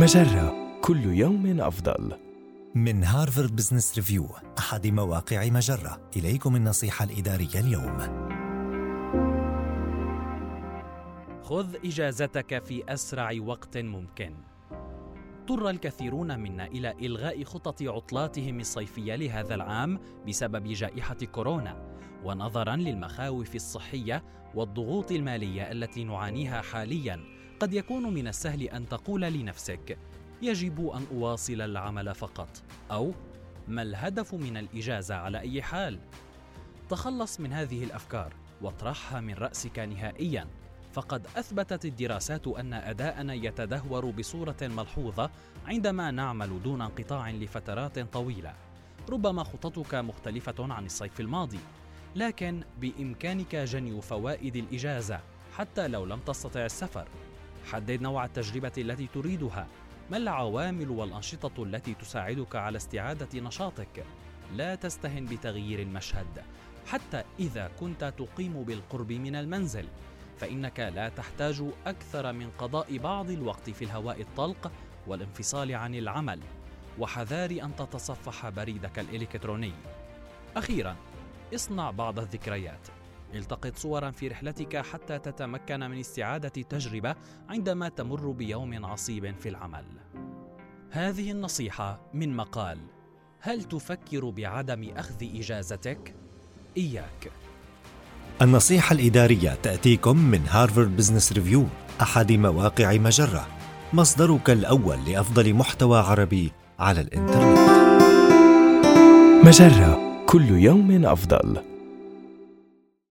مجرة كل يوم أفضل. من هارفارد بزنس ريفيو أحد مواقع مجرة إليكم النصيحة الإدارية اليوم خذ إجازتك في أسرع وقت ممكن. اضطر الكثيرون منا إلى إلغاء خطط عطلاتهم الصيفية لهذا العام بسبب جائحة كورونا، ونظرا للمخاوف الصحية والضغوط المالية التي نعانيها حاليا، قد يكون من السهل أن تقول لنفسك: يجب أن أواصل العمل فقط، أو ما الهدف من الإجازة على أي حال؟ تخلص من هذه الأفكار واطرحها من رأسك نهائياً. فقد أثبتت الدراسات أن أداءنا يتدهور بصورة ملحوظة عندما نعمل دون انقطاع لفترات طويلة. ربما خططك مختلفة عن الصيف الماضي لكن بإمكانك جني فوائد الإجازة حتى لو لم تستطع السفر. حدد نوع التجربة التي تريدها. ما العوامل والأنشطة التي تساعدك على استعادة نشاطك؟ لا تستهن بتغيير المشهد. حتى إذا كنت تقيم بالقرب من المنزل فإنك لا تحتاج أكثر من قضاء بعض الوقت في الهواء الطلق والانفصال عن العمل. وحذار أن تتصفح بريدك الإلكتروني. أخيرا اصنع بعض الذكريات. التقط صورا في رحلتك حتى تتمكن من استعادة التجربة عندما تمر بيوم عصيب في العمل. هذه النصيحة من مقال هل تفكر بعدم أخذ إجازتك؟ إياك النصيحة الإدارية تأتيكم من هارفارد بزنس ريفيو أحد مواقع مجرة مصدرك الأول لأفضل محتوى عربي على الإنترنت مجرة كل يوم أفضل.